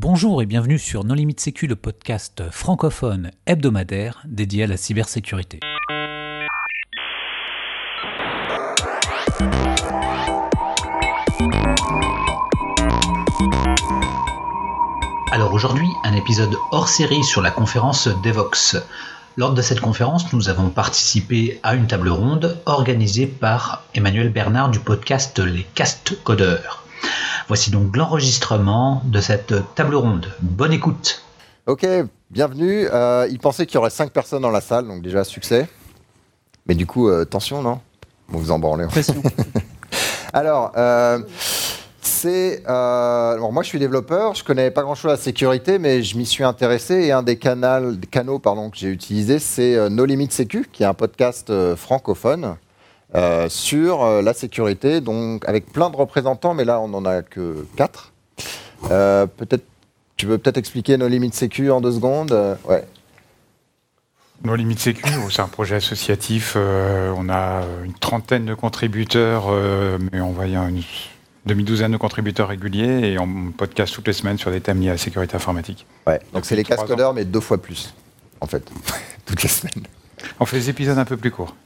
Bonjour et bienvenue sur Non Limite Sécu, le podcast francophone hebdomadaire dédié à la cybersécurité. Alors aujourd'hui, un épisode hors série sur la conférence Devox. Lors de cette conférence, nous avons participé à une table ronde organisée par Emmanuel Bernard du podcast Les Cast Codeurs. Voici donc l'enregistrement de cette table ronde. Bonne écoute. Ok, bienvenue. Euh, il pensait qu'il y aurait 5 personnes dans la salle, donc déjà succès. Mais du coup, euh, tension, non? Vous vous en branlez. Alors, euh, c'est. alors, moi, je suis développeur, je connais pas grand chose à la sécurité, mais je m'y suis intéressé. Et un des, canaux, des canaux pardon, que j'ai utilisé, c'est No Limit Sécu, qui est un podcast francophone euh, sur euh, la sécurité, donc avec plein de représentants, mais là on n'en a que quatre. Euh, peut-être, tu veux peut-être expliquer nos limites sécu en deux secondes? Ouais. Nos limites sécu, c'est un projet associatif. on a une trentaine de contributeurs, mais on va y une demi-douzaine de contributeurs réguliers et on podcast toutes les semaines sur des thèmes liés à la sécurité informatique. Ouais, donc c'est les cascodeurs, mais deux fois plus, en fait, toutes les semaines. On fait des épisodes un peu plus courts.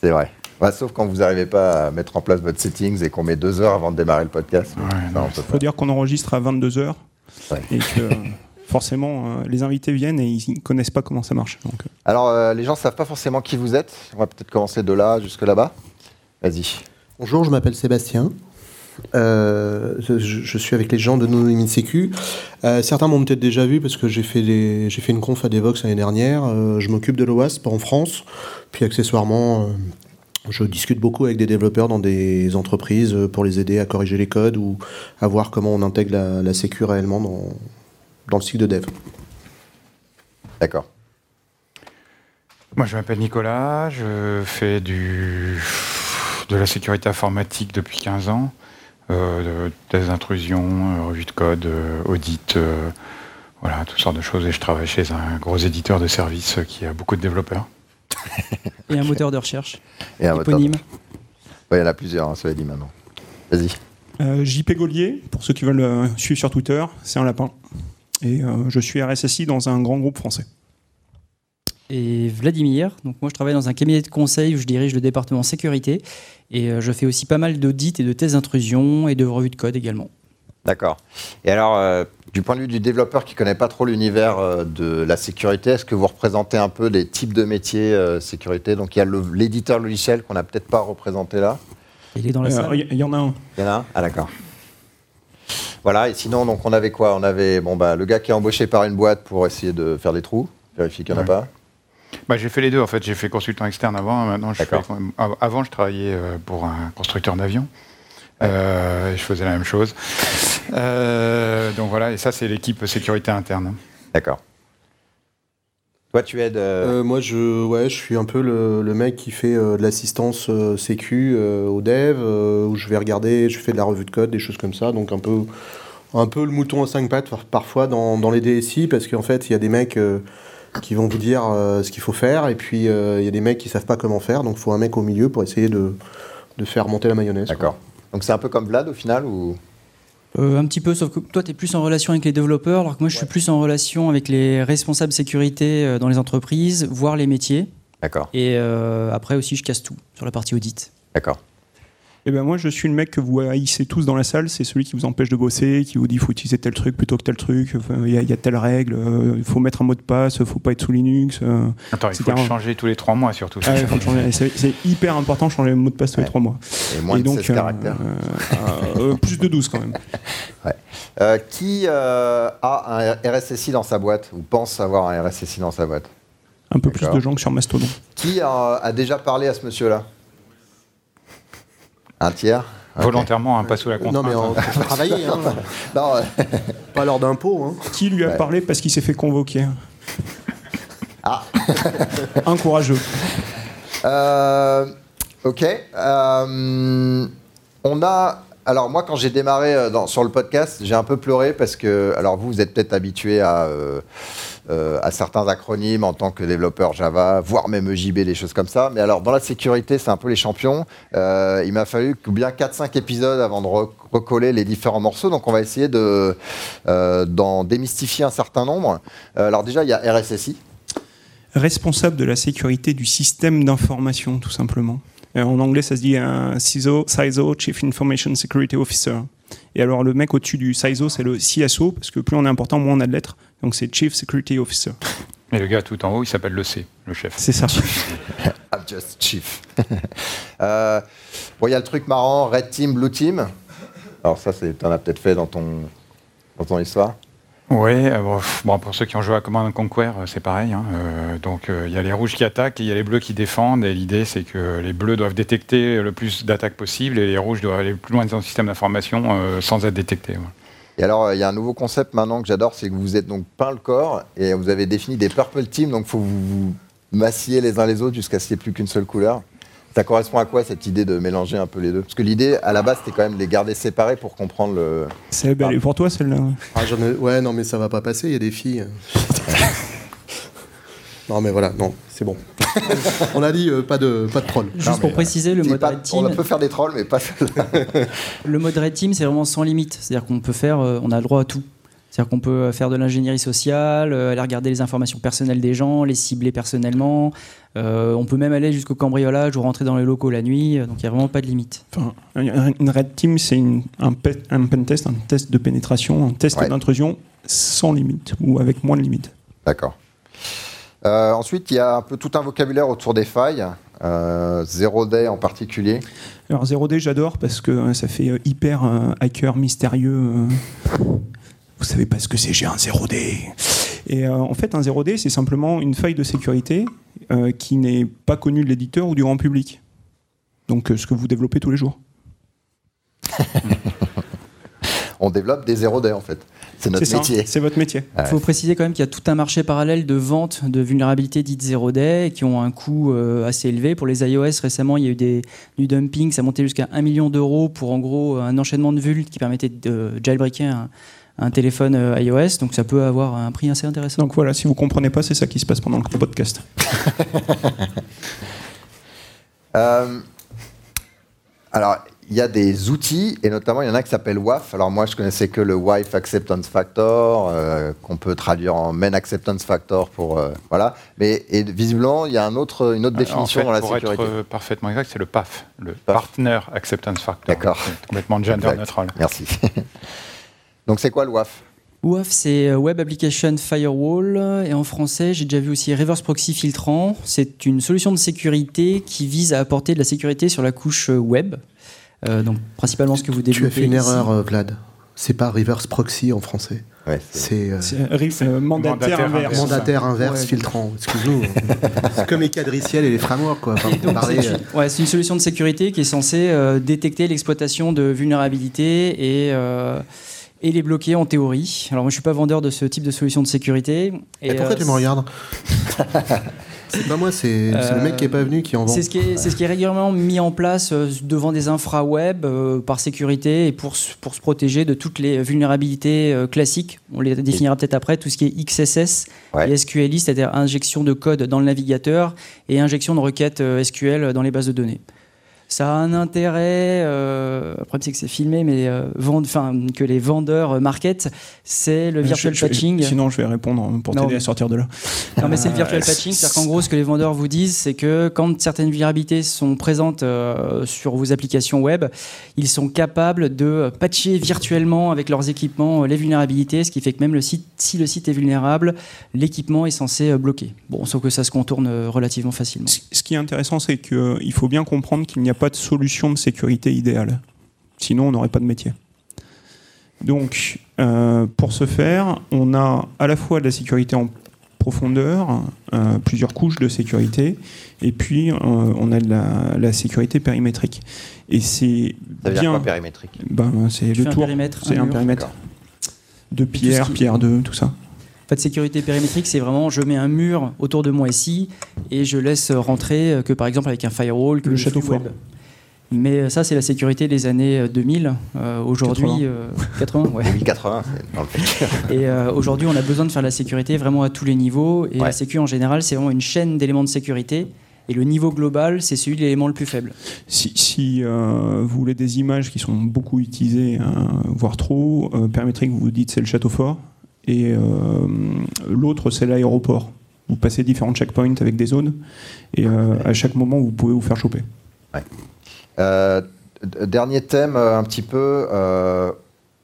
C'est vrai sauf quand vous n'arrivez pas à mettre en place votre settings et qu'on met deux heures avant de démarrer le podcast. Il faut dire qu'on enregistre à 22 heures et que forcément euh, les invités viennent et ils ne connaissent pas comment ça marche. Donc. Euh. Alors euh, les gens ne savent pas forcément qui vous êtes. On va peut-être commencer de là jusque là-bas. Vas-y. Bonjour, je m'appelle Sébastien. je, suis avec les gens de No Limit Sécu. certains m'ont peut-être déjà vu parce que j'ai fait, j'ai fait une conf à Devox l'année dernière. je m'occupe de l'OASP en France, puis accessoirement je discute beaucoup avec des développeurs dans des entreprises pour les aider à corriger les codes ou à voir comment on intègre la, la sécu réellement dans, dans le cycle de dev. D'accord. Moi, je m'appelle Nicolas, je fais du, de la sécurité informatique depuis 15 ans, euh, des intrusions, euh, revue de code, euh, audit, voilà, toutes sortes de choses. Et je travaille chez un gros éditeur de services qui a beaucoup de développeurs. Et un moteur de recherche. Et un éponyme. il y en a plusieurs, hein, ça va dit maintenant. Vas-y. Euh, JP Gaulier, pour ceux qui veulent euh, suivre sur Twitter, c'est un lapin. Et euh, je suis RSSI dans un grand groupe français. Et Vladimir, donc moi je travaille dans un cabinet de conseil où je dirige le département sécurité et je fais aussi pas mal d'audits et de tests d'intrusion et de revues de code également. D'accord. Et alors, euh, du point de vue du développeur qui ne connaît pas trop l'univers euh, de la sécurité, est-ce que vous représentez un peu les types de métiers euh, sécurité? Donc, il y a l'éditeur logiciel qu'on n'a peut-être pas représenté là. Il est dans la salle. Il y, en a un. Il y en a un? Ah, d'accord. Voilà, et sinon, donc, on avait quoi? On avait bon, bah, le gars qui est embauché par une boîte pour essayer de faire des trous, vérifier qu'il n'y en a pas. Bah, j'ai fait les deux en fait. J'ai fait consultant externe avant. Maintenant, je fais, avant, je travaillais pour un constructeur d'avions. Euh, je faisais la même chose. Euh, donc voilà, et ça, c'est l'équipe sécurité interne. D'accord. Toi, tu aides euh, Moi, je, ouais, je suis un peu le, mec qui fait de l'assistance sécu au dev, où je vais regarder, je fais de la revue de code, des choses comme ça. Donc un peu, un peu le mouton à cinq pattes parfois dans, dans les DSI, parce qu'en fait, il y a des mecs qui vont vous dire ce qu'il faut faire, et puis il y a des mecs qui savent pas comment faire. Donc il faut un mec au milieu pour essayer de, de faire monter la mayonnaise. D'accord. Donc c'est un peu comme Vlad au final ou? Euh, un petit peu, sauf que toi, tu es plus en relation avec les développeurs, alors que moi, je suis plus en relation avec les responsables sécurité euh, dans les entreprises, voire les métiers. D'accord. Et euh, après aussi, je casse tout sur la partie audit. D'accord. Eh ben moi, je suis le mec que vous haïssez tous dans la salle. C'est celui qui vous empêche de bosser, qui vous dit faut utiliser tel truc plutôt que tel truc. Il y, a telle règle. Il faut mettre un mot de passe. Il faut pas être sous Linux. Attends, il faut le changer tous les trois mois surtout. Ah c'est hyper important de changer le mot de passe tous les trois mois. Et moins de donc, 16 caractères. Euh, plus de 12 quand même. Euh, qui euh, a un RSSI dans sa boîte ou pense avoir un RSSI dans sa boîte? Un peu plus de gens que sur Mastodon. Qui a déjà parlé à ce monsieur-là? Un tiers Volontairement, un pas sous la contrainte. Non, mais on, peut travailler. Hein. non, pas lors d'impôt. Hein. Qui lui a parlé parce qu'il s'est fait convoquer? Ah Un courageux. Euh, ok. Euh, on a alors moi, quand j'ai démarré euh, sur le podcast, j'ai un peu pleuré parce que, alors vous, vous êtes peut-être habitué à, euh, euh, certains acronymes en tant que développeur Java, voire même EJB, des choses comme ça. Mais alors, dans la sécurité, c'est un peu les champions. Il m'a fallu bien 4-5 épisodes avant de re- recoller les différents morceaux. Donc, on va essayer de, d'en démystifier un certain nombre. Alors déjà, il y a RSSI. Responsable de la sécurité du système d'information, tout simplement. Euh, en anglais, ça se dit un CISO, CISO, Chief Information Security Officer. Et alors, le mec au-dessus du CISO, c'est le CSO, parce que plus on est important, moins on a de lettres. Donc, c'est Chief Security Officer. Et le gars tout en haut, il s'appelle le C, le chef. C'est ça. I'm just chief. Euh, bon, il y a le truc marrant, Red Team, Blue Team. Alors ça, c'est, t'en as peut-être fait dans ton, dans ton histoire. Oui, euh, bon, pour ceux qui ont joué à Command and Conquer, euh, c'est pareil. hein. Euh, donc il y a les rouges qui attaquent et il y a les bleus qui défendent. Et l'idée, c'est que les bleus doivent détecter le plus d'attaques possible et les rouges doivent aller le plus loin dans le système d'information sans être détectés. Et alors, il y a un nouveau concept maintenant que j'adore, c'est que vous êtes donc peint le corps et vous avez défini des purple teams, donc faut vous, vous les uns les autres jusqu'à ce qu'il n'y ait plus qu'une seule couleur. Ça correspond à quoi cette idée de mélanger un peu les deux? Parce que l'idée, à la base, c'était quand même de les garder séparés pour comprendre le. C'est belle. Et pour toi, celle-là Ah, j'en ai- Ouais, non, mais ça va pas passer, il y a des filles. non, mais voilà, non, c'est bon. On a dit euh, pas, de, pas de troll. Juste pour préciser, le mode pas- Red on Team, peut faire des trolls, mais pas celle-là. le mode Red Team, c'est vraiment sans limite. C'est-à-dire qu'on peut faire, euh, on a le droit à tout. C'est-à-dire qu'on peut euh, faire de l'ingénierie sociale, euh, aller regarder les informations personnelles des gens, les cibler personnellement. Euh, on peut même aller jusqu'au cambriolage ou rentrer dans les locaux la nuit. Donc il n'y a vraiment pas de limite. Enfin, une red team, c'est un, pe- un pen test, un test de pénétration, un test Ouais. d'intrusion sans limite ou avec moins de limites. D'accord. Euh, ensuite, il y a un peu tout un vocabulaire autour des failles, euh, Zero Day en particulier. Alors 0D, j'adore parce que ça fait hyper euh, hacker mystérieux. Vous savez pas ce que c'est, j'ai un 0D. Et euh, en fait, un 0D, c'est simplement une faille de sécurité euh, qui n'est pas connue de l'éditeur ou du grand public. Donc euh, ce que vous développez tous les jours. On développe des Zero Day en fait. C'est notre C'est ça, métier. c'est votre métier. Il faut préciser quand même qu'il y a tout un marché parallèle de vente de vulnérabilités dites zero day qui ont un coût euh, assez élevé. Pour les iOS, récemment, il y a eu des, du dumping, ça montait jusqu'à 1 million d'euros pour en gros un enchaînement de vulnes qui permettait de jailbreaker un, un téléphone euh, iOS. Donc ça peut avoir un prix assez intéressant. Donc voilà, si vous comprenez pas, c'est ça qui se passe pendant le podcast. Euh, alors, il y a des outils, et notamment, il y en a qui s'appellent WAF. Alors, moi, je connaissais que le Wife Acceptance Factor, euh, qu'on peut traduire en Main Acceptance Factor pour. euh, voilà. Mais et visiblement, il y a un autre, une autre en définition fait, dans la pour sécurité. être parfaitement exact, c'est le PAF, le PAF. Partner Acceptance Factor. D'accord. C'est complètement gender neutral. Merci. Donc, c'est quoi le WAF WAF, c'est euh, Web Application Firewall. Et en français, j'ai déjà vu aussi Reverse Proxy Filtrant. C'est une solution de sécurité qui vise à apporter de la sécurité sur la couche euh, web. Euh, donc, principalement ce que vous Tu développez. as fait une ici. erreur, Vlad. C'est pas reverse proxy en français. Ouais, c'est- euh, euh, euh, mandataire, mandataire inverse. mandataire inverse Ouais. filtrant. Excuse-nous. c'est comme les cadriciels et les frameworks, quoi. Enfin, c'est une, ouais, c'est une solution de sécurité qui est censée euh, détecter l'exploitation de vulnérabilités et, euh, et les bloquer en théorie. Alors moi je suis pas vendeur de ce type de solution de sécurité. Et, pourquoi euh, tu me regardes C'est pas moi, c'est le mec qui est pas venu qui en vend. C'est ce, qui est- c'est ce qui est régulièrement mis en place euh, devant des infraweb euh, par sécurité et pour, pour se protéger de toutes les vulnérabilités classiques. On les définira peut-être après, tout ce qui est XSS Ouais. et SQLI, c'est-à-dire injection de code dans le navigateur et injection de requêtes SQL dans les bases de données. Ça a un intérêt, euh, le problème c'est que c'est filmé, mais euh, que les vendeurs euh, market, c'est le virtual Je- je- patching. Sinon, je vais répondre pour t'aider mais- à sortir de là. Non, mais c'est le virtual Euh, patching. C'est-à-dire qu'en gros, ce que les vendeurs vous disent, c'est que quand certaines vulnérabilités sont présentes euh, sur vos applications web, ils sont capables de patcher virtuellement avec leurs équipements euh, les vulnérabilités, ce qui fait que même le site, si le site est vulnérable, l'équipement est censé euh, bloquer. Bon, sauf que ça se contourne euh, relativement facilement. Ce ce qui est intéressant, c'est qu'il faut bien comprendre qu'il n'y a pas de solution de sécurité idéale. Sinon, on n'aurait pas de métier. Donc, euh, pour ce faire, on a à la fois de la sécurité en profondeur, euh, plusieurs couches de sécurité, et puis euh, on a de la, la sécurité périmétrique. Et c'est Ça veut dire bien. quoi périmétrique? Ben, c'est Tu le fais un tour. périmètre, C'est un un mur. périmètre de pierre, pierre 2, tout ça. En fait, sécurité périmétrique, c'est vraiment je mets un mur autour de moi ici et je laisse rentrer euh, que par exemple avec un firewall, que Le château fort. web. Mais ça, c'est la sécurité des années 2000. Euh, aujourd'hui, 80, ouais. 2080, c'est dans le futur. Et euh, aujourd'hui, on a besoin de faire la sécurité vraiment à tous les niveaux. Et Ouais. la sécu, en général, c'est vraiment une chaîne d'éléments de sécurité. Et le niveau global, c'est celui de l'élément le plus faible. Si, si, euh, vous voulez des images qui sont beaucoup utilisées, hein, voire trop, euh, permettrait que vous vous dites c'est le château fort. Et euh, l'autre, c'est l'aéroport. Vous passez différents checkpoints avec des zones. Et euh, à chaque moment, vous pouvez vous faire choper. Euh, dernier thème, un petit peu. euh,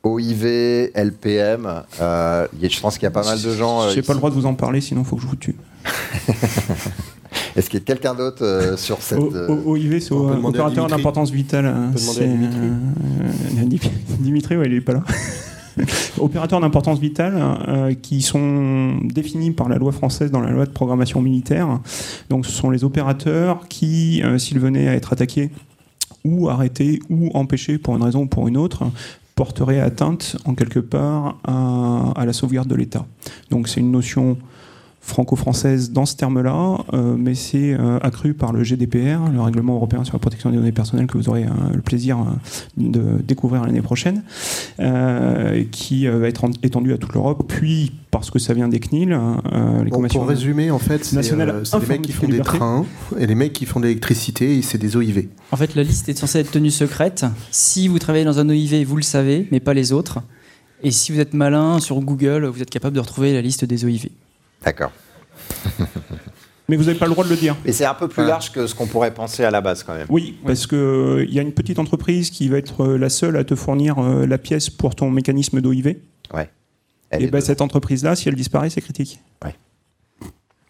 OIV, LPM. euh, je pense qu'il y a pas mal de gens. euh, J'ai pas le droit de vous en parler, sinon il faut que je vous tue. Est-ce qu'il y a quelqu'un d'autre euh, sur cette. O- OIV, c'est on opérateur Dimitri. d'importance vitale. hein. peut demander à Dimitri. euh, Dim- Dimitri, ouais, il est pas là. Opérateurs d'importance vitale euh, qui sont définis par la loi française dans la loi de programmation militaire. Donc, ce sont les opérateurs qui, euh, s'ils venaient à être attaqués ou arrêtés ou empêchés pour une raison ou pour une autre, porteraient atteinte en quelque part à, à la sauvegarde de l'État. Donc, c'est une notion franco-française dans ce terme-là, euh, mais c'est euh, accru par le GDPR, le règlement européen sur la protection des données personnelles que vous aurez euh, le plaisir euh, de découvrir l'année prochaine, euh, qui euh, va être en- étendu à toute l'Europe, puis parce que ça vient des CNIL, euh, les Bon, pour résumer, en fait, c'est euh, les mecs qui font des liberté. trains et les mecs qui font de l'électricité, et c'est des OIV. En fait, la liste est censée être tenue secrète. Si vous travaillez dans un OIV, vous le savez, mais pas les autres. Et si vous êtes malin sur Google, vous êtes capable de retrouver la liste des OIV. D'accord. Mais vous n'avez pas le droit de le dire. Mais c'est un peu plus large que ce qu'on pourrait penser à la base quand même. Oui, parce qu'il y a une petite entreprise qui va être euh, la seule à te fournir euh, la pièce pour ton mécanisme d'OIV. Elle Et ben, de- cette entreprise-là, si elle disparaît, c'est critique.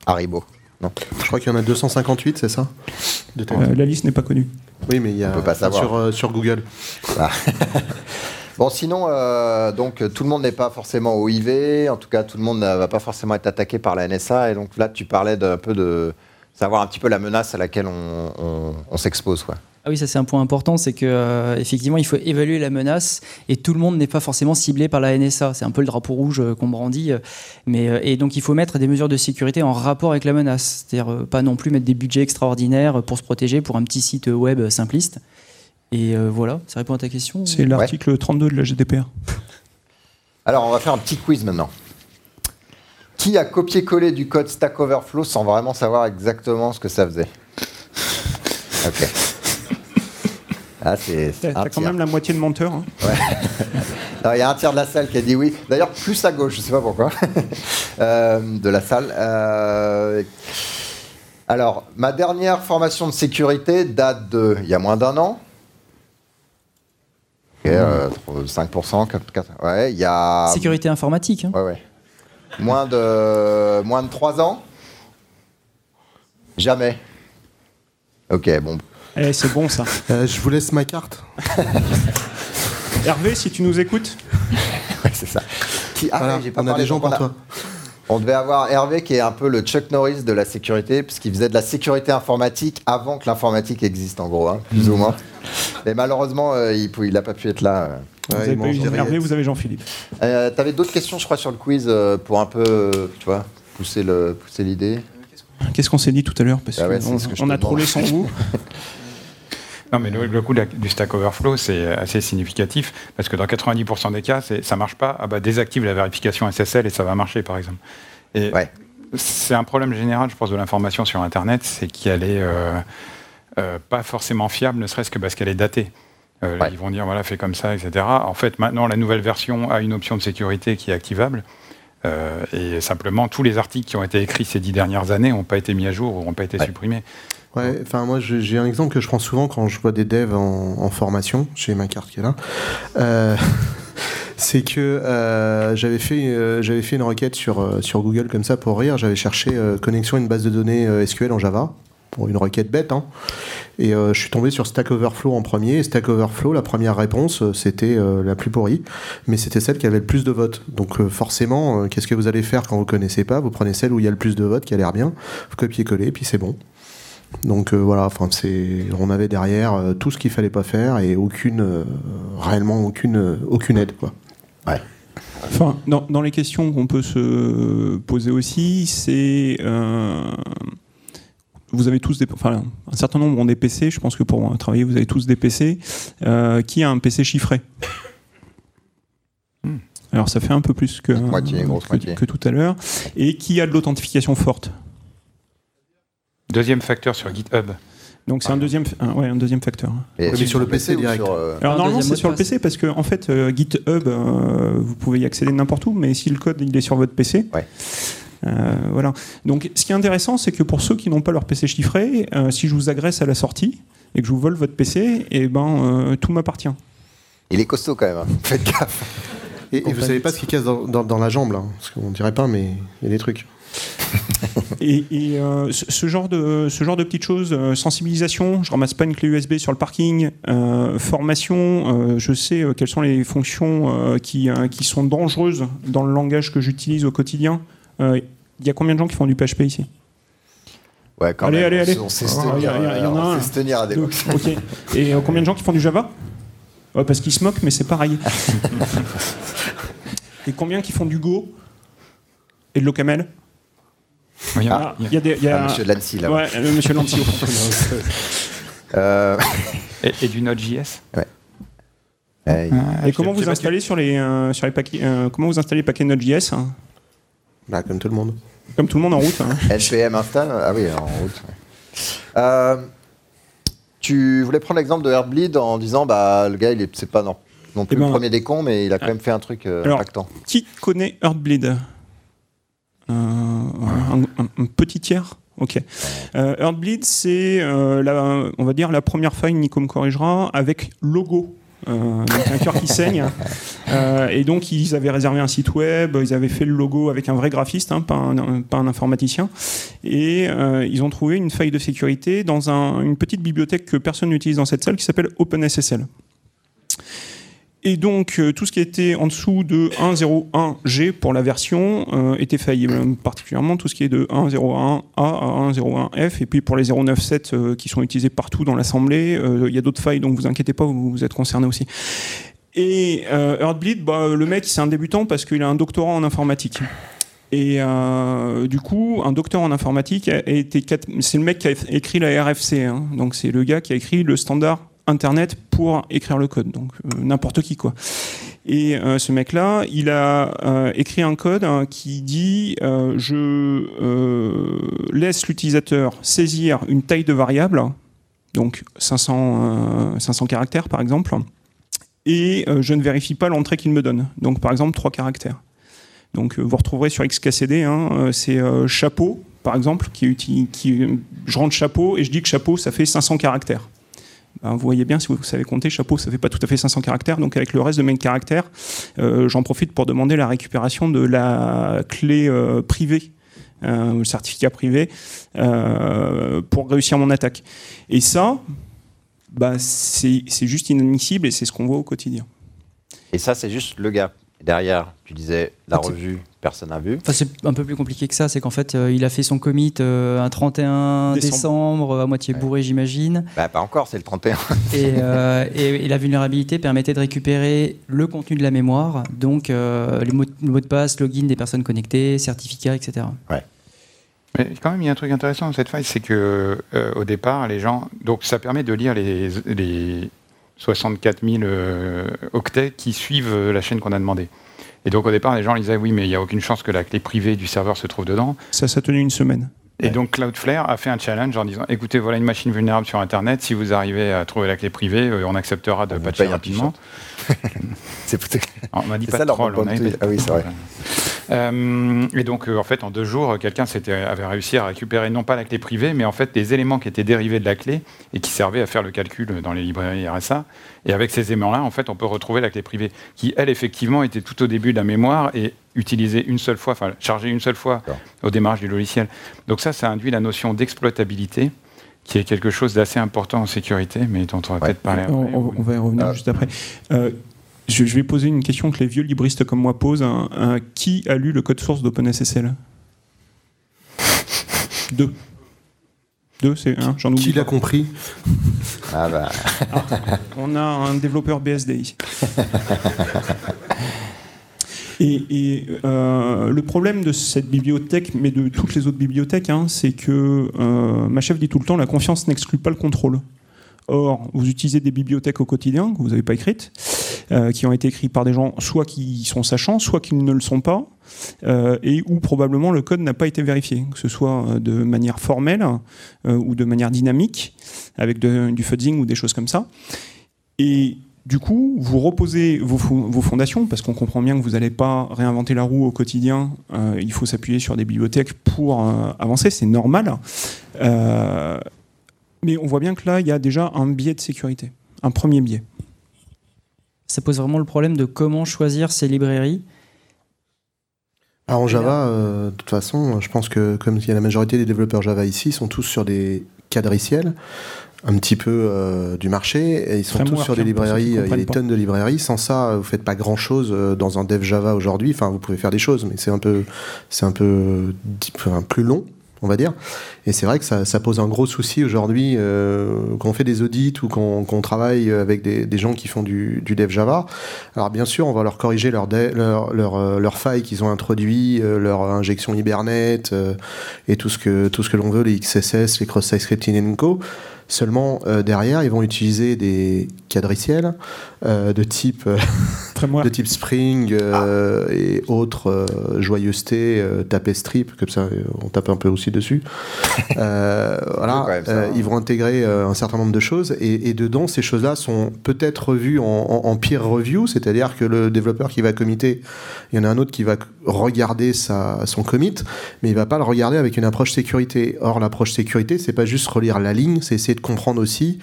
Haribo. Je crois qu'il y en a 258, c'est ça? De. Euh, la liste n'est pas connue. Oui, mais il y a On peut pas savoir. Sur, euh, sur Google. Bon, sinon, euh, donc tout le monde n'est pas forcément OIV. En tout cas, tout le monde ne va pas forcément être attaqué par la NSA. Et donc là, tu parlais d'un peu de savoir un petit peu la menace à laquelle on, s'expose, quoi. Ah oui, ça c'est un point important, c'est que euh, effectivement il faut évaluer la menace et tout le monde n'est pas forcément ciblé par la NSA. C'est un peu le drapeau rouge euh, qu'on brandit, mais et donc il faut mettre des mesures de sécurité en rapport avec la menace. C'est-à-dire pas non plus mettre des budgets extraordinaires pour se protéger pour un petit site web simpliste. Et euh, voilà, ça répond à ta question. C'est l'article 32 de la GDPR. Alors, on va faire un petit quiz maintenant. Qui a copié-collé du code Stack Overflow sans vraiment savoir exactement ce que ça faisait Ok. Ah, c'est c'est T'as quand tiers. même la moitié de menteurs. hein. Alors, Il y a un tiers de la salle qui a dit oui. D'ailleurs, plus à gauche, je sais pas pourquoi, euh, de la salle. Euh, alors, ma dernière formation de sécurité date de il y a moins d'un an. Ok, euh, 5%, 4, 4, ouais, il y a. Sécurité informatique. hein. Ouais, ouais. Moins de, moins de 3 ans Jamais. Ok, bon. Eh, c'est bon ça. Euh, je vous laisse ma carte. Hervé, si tu nous écoutes, Ouais, c'est ça. Qui, ah, Voilà, ouais, j'ai pas on a des gens pour a- toi. On devait avoir Hervé qui est un peu le Chuck Norris de la sécurité, puisqu'il faisait de la sécurité informatique avant que l'informatique existe, en gros, hein, plus ou moins. Mais malheureusement, euh, il n'a pas pu être là. euh. vous Ouais, avez ils pas mangent eu des Hervé, rillettes. vous avez Jean-Philippe. Euh, T'avais d'autres questions, je crois, sur le quiz euh, pour un peu, euh, tu vois, pousser le, pousser l'idée. Qu'est-ce qu'on s'est dit tout à l'heure Parce Ah ouais, qu'on c'est ce que je on te a demande. trollé sans vous. Non, mais le, le coup de la- du Stack Overflow, c'est assez significatif parce que dans 90% des cas, c'est- ça marche pas. Ah bah, désactive la vérification SSL et ça va marcher, par exemple. Et Ouais. c'est un problème général, je pense, de l'information sur Internet, c'est qu'elle est euh, euh, pas forcément fiable, ne serait-ce que parce qu'elle est datée. Euh, Ouais. Ils vont dire, voilà, fais comme ça, etc. En fait, maintenant, la nouvelle version a une option de sécurité qui est activable. Euh, et simplement, tous les articles qui ont été écrits ces dix dernières années n'ont pas été mis à jour ou n'ont pas été Ouais. supprimés. Ouais, enfin moi j'ai un exemple que je prends souvent quand je vois des devs en, en formation, j'ai ma carte qui est là. Euh, c'est que euh, j'avais fait euh, j'avais fait une requête sur euh, sur Google comme ça pour rire. J'avais cherché euh, connexion à une base de données euh, SQL en Java pour une requête bête. Hein. Et euh, je suis tombé sur Stack Overflow en premier. Et Stack Overflow, la première réponse, euh, c'était euh, la plus pourrie, mais c'était celle qui avait le plus de votes. Donc euh, forcément, euh, qu'est-ce que vous allez faire quand vous connaissez pas? Vous prenez celle où il y a le plus de votes, qui a l'air bien, vous copiez-coller, puis c'est bon. Donc euh, voilà, enfin c'est, on avait derrière euh, tout ce qu'il fallait pas faire et aucune, euh, réellement aucune, euh, aucune aide quoi. Enfin, dans, dans les questions qu'on peut se poser aussi, c'est euh, vous avez tous des, enfin, un certain nombre ont des PC. Je pense que pour travailler, vous avez tous des PC. Euh, qui a un PC chiffré? Hmm. Alors ça fait un peu plus que, Moitié, grosse que, moitié. que tout à l'heure. Et qui a de l'authentification forte? Deuxième facteur sur GitHub. Donc c'est un deuxième, un, ouais, un deuxième facteur. Et mais sur le PC direct. sur, euh, Alors normalement c'est sur le. PC parce que en fait euh, GitHub euh, vous pouvez y accéder n'importe où, mais si le code il est sur votre PC, Ouais. Euh, voilà. Donc ce qui est intéressant c'est que pour ceux qui n'ont pas leur PC chiffré, euh, si je vous agresse à la sortie et que je vous vole votre PC, et ben euh, tout m'appartient. Il est costaud quand même. hein. Faites gaffe. Et, et vous savez pas ce qui casse dans, dans- dans la jambe, là hein, Parce qu'on dirait pas, mais il y a des trucs. Et, et, euh, ce, ce genre de, ce genre de petites choses, euh, sensibilisation, je ramasse pas une clé USB sur le parking, euh, formation, euh, je sais euh, quelles sont les fonctions euh, qui, euh, qui sont dangereuses dans le langage que j'utilise au quotidien. Euh, Il y a combien de gens qui font du PHP ici? Ouais, quand Allez, même. allez, allez. On sait se Ah, tenir, il y a- il y a- il y en a on un. sait se tenir à des. Ok. Et euh, combien de gens qui font du Java? Ouais, Parce qu'ils se moquent, mais c'est pareil. et combien qui font du Go? Et de l'OCaml Il y a- Ah, il y a- Il y a des. y a- Ah, monsieur l'ANSI, là. Ouais, euh, monsieur. Euh, et, et du Node.js? ouais, Ah, Et je comment vous installez sur les, euh, sur les paquets, euh, comment vous installez Node.js hein Bah, comme tout le monde. Comme tout le monde en route. hein. NPM install Ah oui, en route. Euh, tu voulais prendre l'exemple de Heartbleed en disant bah le gars il est c'est pas non, non plus Eh ben, le premier des cons mais il a quand même fait un truc euh, alors, impactant. Qui connaît Heartbleed? Euh, un, un- un petit tiers? Ok. Euh, Heartbleed, c'est, euh, la- on va dire, la première faille, Nico me corrigera, avec logo. Euh, un cœur qui saigne. Euh, et donc, ils avaient réservé un site web, ils avaient fait le logo avec un vrai graphiste, hein, pas, un, informaticien. Et euh, ils ont trouvé une faille de sécurité dans un- une petite bibliothèque que personne n'utilise dans cette salle qui s'appelle OpenSSL. Et donc, euh, tout ce qui était en dessous de 1.01G pour la version euh, était faillible, particulièrement tout ce qui est de 1.01A à 1.01F. Et puis pour les 0.97 euh, qui sont utilisés partout dans l'assemblée, euh, il y a d'autres failles, donc vous inquiétez pas, vous, vous êtes concernés aussi. Et euh, Heartbleed, bah, le mec, c'est un débutant parce qu'il a un doctorat en informatique. Et euh, du coup, un docteur en informatique a été, c'est le mec qui a écrit la RFC, hein. donc c'est le gars qui a écrit le standard Internet pour écrire le code, donc euh, n'importe qui quoi. Et euh, ce mec-là, il a euh, écrit un code hein, qui dit je laisse l'utilisateur saisir une taille de variable, donc 500, euh, 500 caractères par exemple, et je ne vérifie pas l'entrée qu'il me donne, donc par exemple 3 caractères. Donc vous retrouverez sur XKCD, hein, c'est chapeau par exemple, qui, qui je rentre chapeau et je dis que chapeau ça fait 500 caractères. Ben, vous voyez bien, si vous savez compter, chapeau, ça fait pas tout à fait 500 caractères. Donc avec le reste de mes caractères, euh, j'en profite pour demander la récupération de la clé euh, privée, euh, le certificat privé, pour réussir mon attaque. Et ça, bah, c'est juste inadmissible et c'est ce qu'on voit au quotidien. Et ça c'est juste le gars. Derrière, tu disais la revue, personne n'a vu. Enfin, c'est un peu plus compliqué que ça. C'est qu'en fait, euh, il a fait son commit euh, un 31 Décembre. décembre, à moitié Ouais. bourré, j'imagine. Bah pas encore, c'est le 31. Et, euh, et- et la vulnérabilité permettait de récupérer le contenu de la mémoire, donc euh, les mots, le mot de passe, login des personnes connectées, certificats, etc. Mais quand même, il y a un truc intéressant dans cette faille, c'est que euh, au départ, les gens, donc ça permet de lire les, les 64 000 euh, octets qui suivent euh, la chaîne qu'on a demandé. Et donc au départ, les gens disaient oui, mais il n'y a aucune chance que la clé privée du serveur se trouve dedans. Ça, ça a tenu une semaine. Et donc Cloudflare a fait un challenge en disant écoutez, voilà une machine vulnérable sur Internet. Si vous arrivez à trouver la clé privée, euh, on acceptera de On patcher rapidement. c'est plutôt- On m'a dit pas ça de leur troll. on avait Ah oui, c'est vrai. Euh, et donc, euh, en fait, en deux jours, quelqu'un avait réussi à récupérer non pas la clé privée, mais en fait des éléments qui étaient dérivés de la clé et qui servaient à faire le calcul dans les librairies RSA. Et avec ces éléments-là, en fait, on peut retrouver la clé privée, qui, elle, effectivement, était tout au début de la mémoire et utilisée une seule fois, enfin, chargée une seule fois au démarrage du logiciel. Donc ça, ça induit la notion d'exploitabilité, qui est quelque chose d'assez important en sécurité, mais dont on va Ouais. peut-être parler après. On, on- on va y revenir Ah. juste après. Euh, je, je vais poser une question que les vieux libristes comme moi posent. hein. Euh, qui a lu le code source d'OpenSSL? Deux. Deux, c'est un. J'en oublie. Qui l'a compris? Ah bah, On a un développeur BSD ici. Et, le problème de cette bibliothèque, mais de toutes les autres bibliothèques, hein, c'est que ma chef dit tout le temps la confiance n'exclut pas le contrôle. Or, vous utilisez des bibliothèques au quotidien que vous n'avez pas écrites, qui ont été écrites par des gens soit qui sont sachants, soit qui ne le sont pas, euh, et où probablement le code n'a pas été vérifié, que ce soit euh, de manière formelle euh, ou de manière dynamique, avec du fuzzing ou des choses comme ça. Et du coup, vous reposez vos, fondations, parce qu'on comprend bien que vous n'allez pas réinventer la roue au quotidien, il faut s'appuyer sur des bibliothèques pour avancer, c'est normal. Mais on voit bien que là, il y a déjà un biais de sécurité, un premier biais. Ça pose vraiment le problème de comment choisir ces librairies en Java, euh, de toute façon, je pense que comme il y a la majorité des développeurs Java ici, ils sont tous sur des cadriciels, un petit peu euh, du marché, et ils sont tous sur des librairies, il y a des tonnes de librairies. Sans ça, vous faites pas grand chose euh, dans un dev Java aujourd'hui. Enfin, vous pouvez faire des choses, mais c'est un peu, c'est un peu plus long on va dire. Et c'est vrai que ça, pose un gros souci aujourd'hui euh, quand on fait des audits ou qu'on travaille avec des, gens qui font du, dev Java. Alors bien sûr, on va leur corriger leurs leur, leur, euh, failles qu'ils ont introduit, euh, leur injection Hibernate et tout ce que, tout ce que l'on veut, les XSS, les cross-site scripting co. Seulement, derrière, ils vont utiliser des quadriciels euh, de type euh, de type Spring euh, et autres joyeusetés, taper strip, comme ça on tape un peu aussi dessus. voilà, hein. ils vont intégrer un certain nombre de choses et, dedans ces choses-là sont peut-être revues en, peer review, c'est-à-dire que le développeur qui va committer, il y en a un autre qui va regarder sa, son commit, mais il va pas le regarder avec une approche sécurité. Or l'approche sécurité, c'est pas juste relire la ligne, c'est essayer de comprendre aussi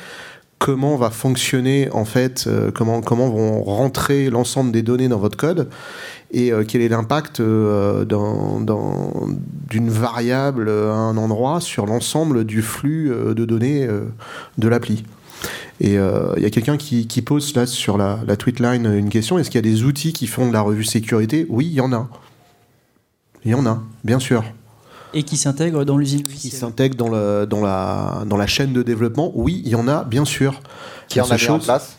comment va fonctionner en fait, euh, comment, comment vont rentrer l'ensemble des données dans votre code et euh, quel est l'impact euh, d'une variable à un endroit sur l'ensemble du flux de données de l'appli. Et il y a quelqu'un qui, pose là sur la, la une question est-ce qu'il y a des outils qui font de la revue sécurité? Oui, il y en a. Il y en a, bien sûr. Et qui s'intègre dans l'usine Qui s'intègre dans, le, dans, la, dans la chaîne de développement. Oui, il y en a, bien sûr. Qui en a mis en place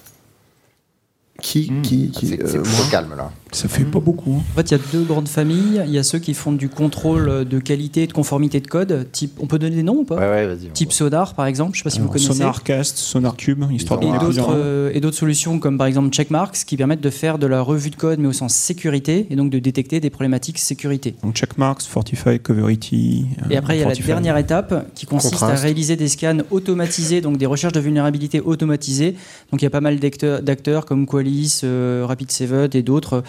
qui, hmm. qui, qui C'est euh, calme là. Ça fait pas beaucoup. Hein. En fait, il y a deux grandes familles. Il y a ceux qui font du contrôle de qualité et de conformité de code. Type, on peut donner des noms ou pas ouais, ouais, vas-y. Type Sonar, par exemple. Je sais pas si vous connaissez. Sonarcast, SonarCube, histoire et d'autres euh, et d'autres solutions comme par exemple Checkmarks qui permettent de faire de la revue de code mais au sens sécurité et donc de détecter des problématiques sécurité. Donc Checkmarks, Fortify, Coverity. et après, il y a la dernière étape qui consiste à réaliser des scans automatisés, donc des recherches de vulnérabilité automatisées. Donc il y a pas mal d'acteurs comme Qualys, euh, Rapid7 et d'autres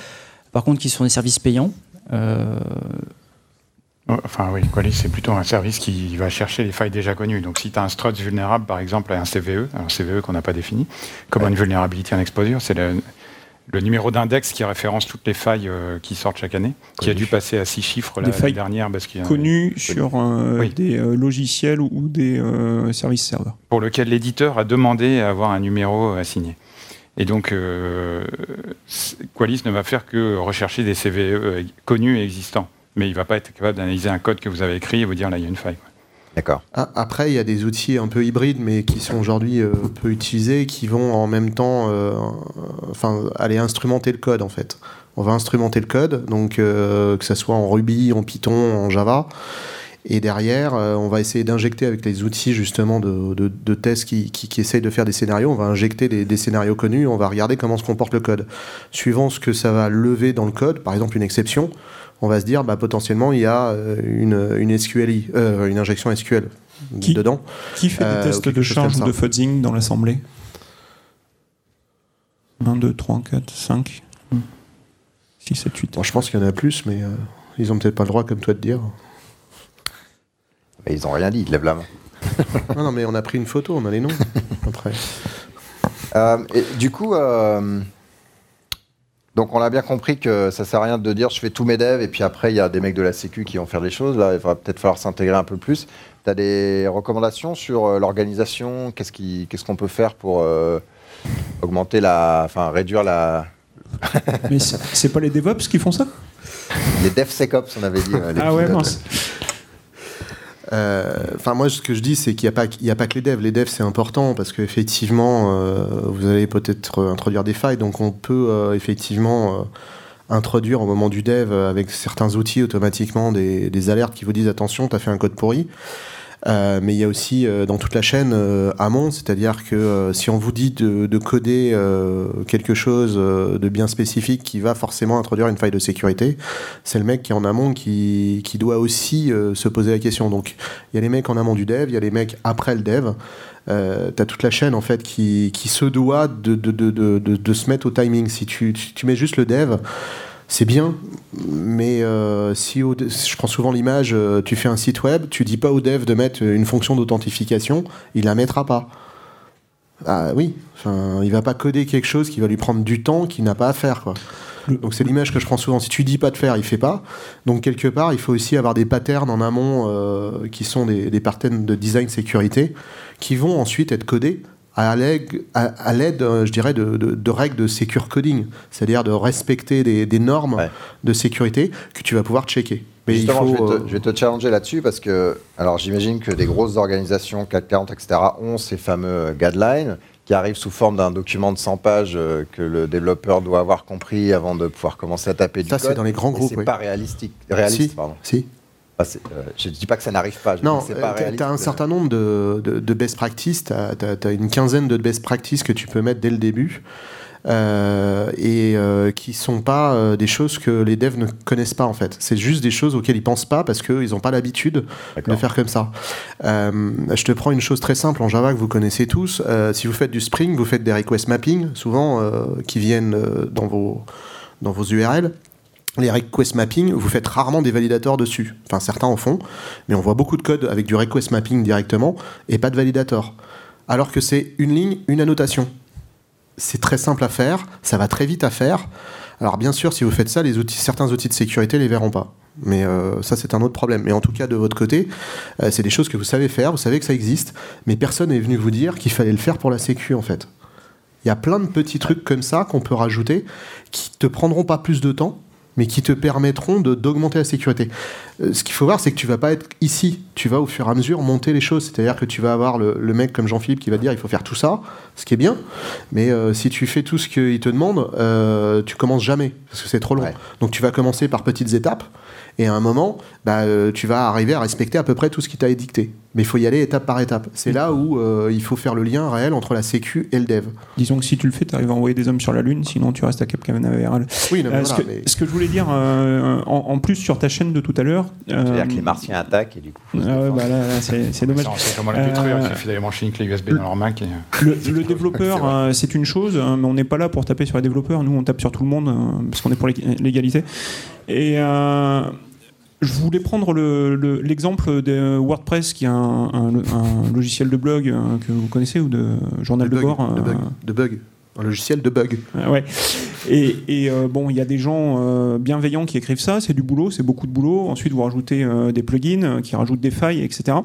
par contre qui sont des services payants. Euh, enfin oui, Qualys c'est plutôt un service qui va chercher les failles déjà connues. Donc si tu as un struts vulnérable par exemple à un CVE, un CVE qu'on n'a pas défini, comme une vulnérabilité en exposure, c'est le, numéro d'index qui référence toutes les failles euh, qui sortent chaque année, qui a dû passer à six chiffres l'année dernière. Parce qu'il connues sur euh, des logiciels ou des services serveurs. Pour lequel l'éditeur a demandé à avoir un numéro assigné. Et donc, euh, Qualys ne va faire que rechercher des CVE euh, connus et existants. Mais il ne va pas être capable d'analyser un code que vous avez écrit et vous dire là, il y a une faille. D'accord. Ah, après, il y a des outils un peu hybrides, mais qui sont aujourd'hui euh, peu utilisés, qui vont en même temps enfin, aller instrumenter le code, en fait. On va instrumenter le code, donc que ce soit en Ruby, en Python, en Java. Et derrière, euh, on va essayer d'injecter avec les outils justement de, de, tests qui, qui, essayent de faire des scénarios, on va injecter des, scénarios connus, on va regarder comment se comporte le code. Suivant ce que ça va lever dans le code, par exemple une exception, on va se dire bah, potentiellement il y a euh, une, une SQLI, euh, une injection SQL dedans. Qui fait des tests de charge ou de fuzzing dans l'assemblée? 1, 2, 3, 4, 5, 6, 7, 8. je pense qu'il y en a plus, mais ils ont peut-être pas le droit, comme toi, de dire. Mais ils n'ont rien dit, ils lèvent la main. non, non, mais on a pris une photo, on a les noms après. Euh, du coup, euh, donc on a bien compris que ça sert à rien de dire je fais tous mes devs et puis après il y a des mecs de la Sécu qui vont faire des choses. Là, il va peut-être falloir s'intégrer un peu plus. Tu as des recommandations sur euh, l'organisation? Qu'est-ce qu'on ce qu'on peut faire pour augmenter la. Enfin, réduire la. mais c'est pas les DevOps qui font ça? Les DevSecOps, on avait dit. ah ouais, mince. Euh, enfin, moi, ce que je dis, c'est qu'il n'y a, pas, a pas que les devs. Les devs, c'est important parce qu'effectivement, euh, vous allez peut-être introduire des failles. Donc, on peut euh, effectivement introduire au moment du dev avec certains outils automatiquement des, des alertes qui vous disent attention, tu as fait un code pourri. Euh, mais il y a aussi euh, dans toute la chaîne euh, amont, c'est-à-dire que si on vous dit de, de coder quelque chose de bien spécifique qui va forcément introduire une faille de sécurité, c'est le mec qui est en amont qui, qui doit aussi se poser la question. Donc il y a les mecs en amont du dev, il y a les mecs après le dev. Euh, tu as toute la chaîne en fait qui, qui se doit de, de, de, de, se mettre au timing. Si tu, tu mets juste le dev, c'est bien, mais euh, si je prends souvent l'image, euh, tu fais un site web, tu dis pas au dev de mettre une fonction d'authentification, il la mettra pas. Ah oui, enfin, il va pas coder quelque chose qui va lui prendre du temps qu'il n'a pas à faire. Quoi. Donc c'est l'image que je prends souvent. Si tu dis pas de faire, il fait pas. Donc quelque part, il faut aussi avoir des patterns en amont euh, qui sont des, des patterns de design sécurité qui vont ensuite être codés à l'aide, euh, je dirais, de, règles de secure coding, c'est-à-dire de respecter des, normes de sécurité que tu vas pouvoir checker. Mais il faut, euh, je, vais te, challenger là-dessus parce que, alors j'imagine que des grosses organisations, 440, etc., ont ces fameux guidelines qui arrivent sous forme d'un document de 100 pages euh, que le développeur doit avoir compris avant de pouvoir commencer à taper du code. Ça, c'est dans les grands groupes. C'est pas réalistique, réaliste, pardon. Si. Euh, je ne dis pas que ça n'arrive pas. non, tu as un certain nombre de, de, best practices. Tu as, une quinzaine de best practices que tu peux mettre dès le début. Euh, et euh, qui sont pas des choses que les devs ne connaissent pas en fait. C'est juste des choses auxquelles ils pensent pas parce qu'ils n'ont pas l'habitude de faire comme ça. je te prends une chose très simple en Java que vous connaissez tous. si vous faites du Spring, vous faites des request mapping, souvent qui viennent dans vos dans vos URL les request mapping, vous faites rarement des validateurs dessus. Enfin, certains en font, mais on voit beaucoup de code avec du request mapping directement et pas de validator. Alors que c'est une ligne, une annotation. C'est très simple à faire, ça va très vite à faire. Alors bien sûr, si vous faites ça, certains outils de sécurité les verront pas. Mais euh, ça, c'est un autre problème. Mais en tout cas, de votre côté, euh, c'est des choses que vous savez faire, vous savez que ça existe, mais personne n'est venu vous dire qu'il fallait le faire pour la sécu, en fait. Il y a plein de petits trucs comme ça qu'on peut rajouter qui te prendront pas plus de temps, mais qui te permettront d'augmenter la sécurité. Euh, ce qu'il faut voir, c'est que tu vas pas être ici. Tu vas au fur et à mesure monter les choses. C'est-à-dire que tu vas avoir le, mec comme Jean-Philippe qui va dire il faut faire tout ça, ce qui est bien. Mais euh, si tu fais tout ce qu'il te demande, euh, tu commences jamais parce que c'est trop long. Donc tu vas commencer par petites étapes et à un moment, bah, tu vas arriver à respecter à peu près tout ce qui t'a dicté. Mais il faut y aller étape par étape. C'est là où euh, il faut faire le lien réel entre la sécu et le dev. Disons que si tu le fais, tu arrives à envoyer des hommes sur la Lune, sinon tu restes à Cap Canaveral. Oui, euh, ce, que, ce, que, je voulais dire euh, en, plus sur ta chaîne de tout à l'heure. C'est-à-dire que les Martiens attaquent et du coup. Ah ouais, bah là, c'est dommage. C'est comment la détruire, il suffit d'aller brancher une clé USB dans leur Mac. Le, le développeur, c'est une chose, hein, mais on n'est pas là pour taper sur les développeurs. Nous, on tape sur tout le monde parce qu'on est pour l'égalité. Et je voulais prendre l'exemple de WordPress, qui est un, logiciel de blog euh, que vous connaissez ou de journal de, bord. De bug, euh, de bug. Un logiciel de bug. ouais. Et, euh, bon, il y a des gens bienveillants qui écrivent ça, c'est du boulot, c'est beaucoup de boulot. Ensuite, vous rajoutez des plugins qui rajoutent des failles, etc.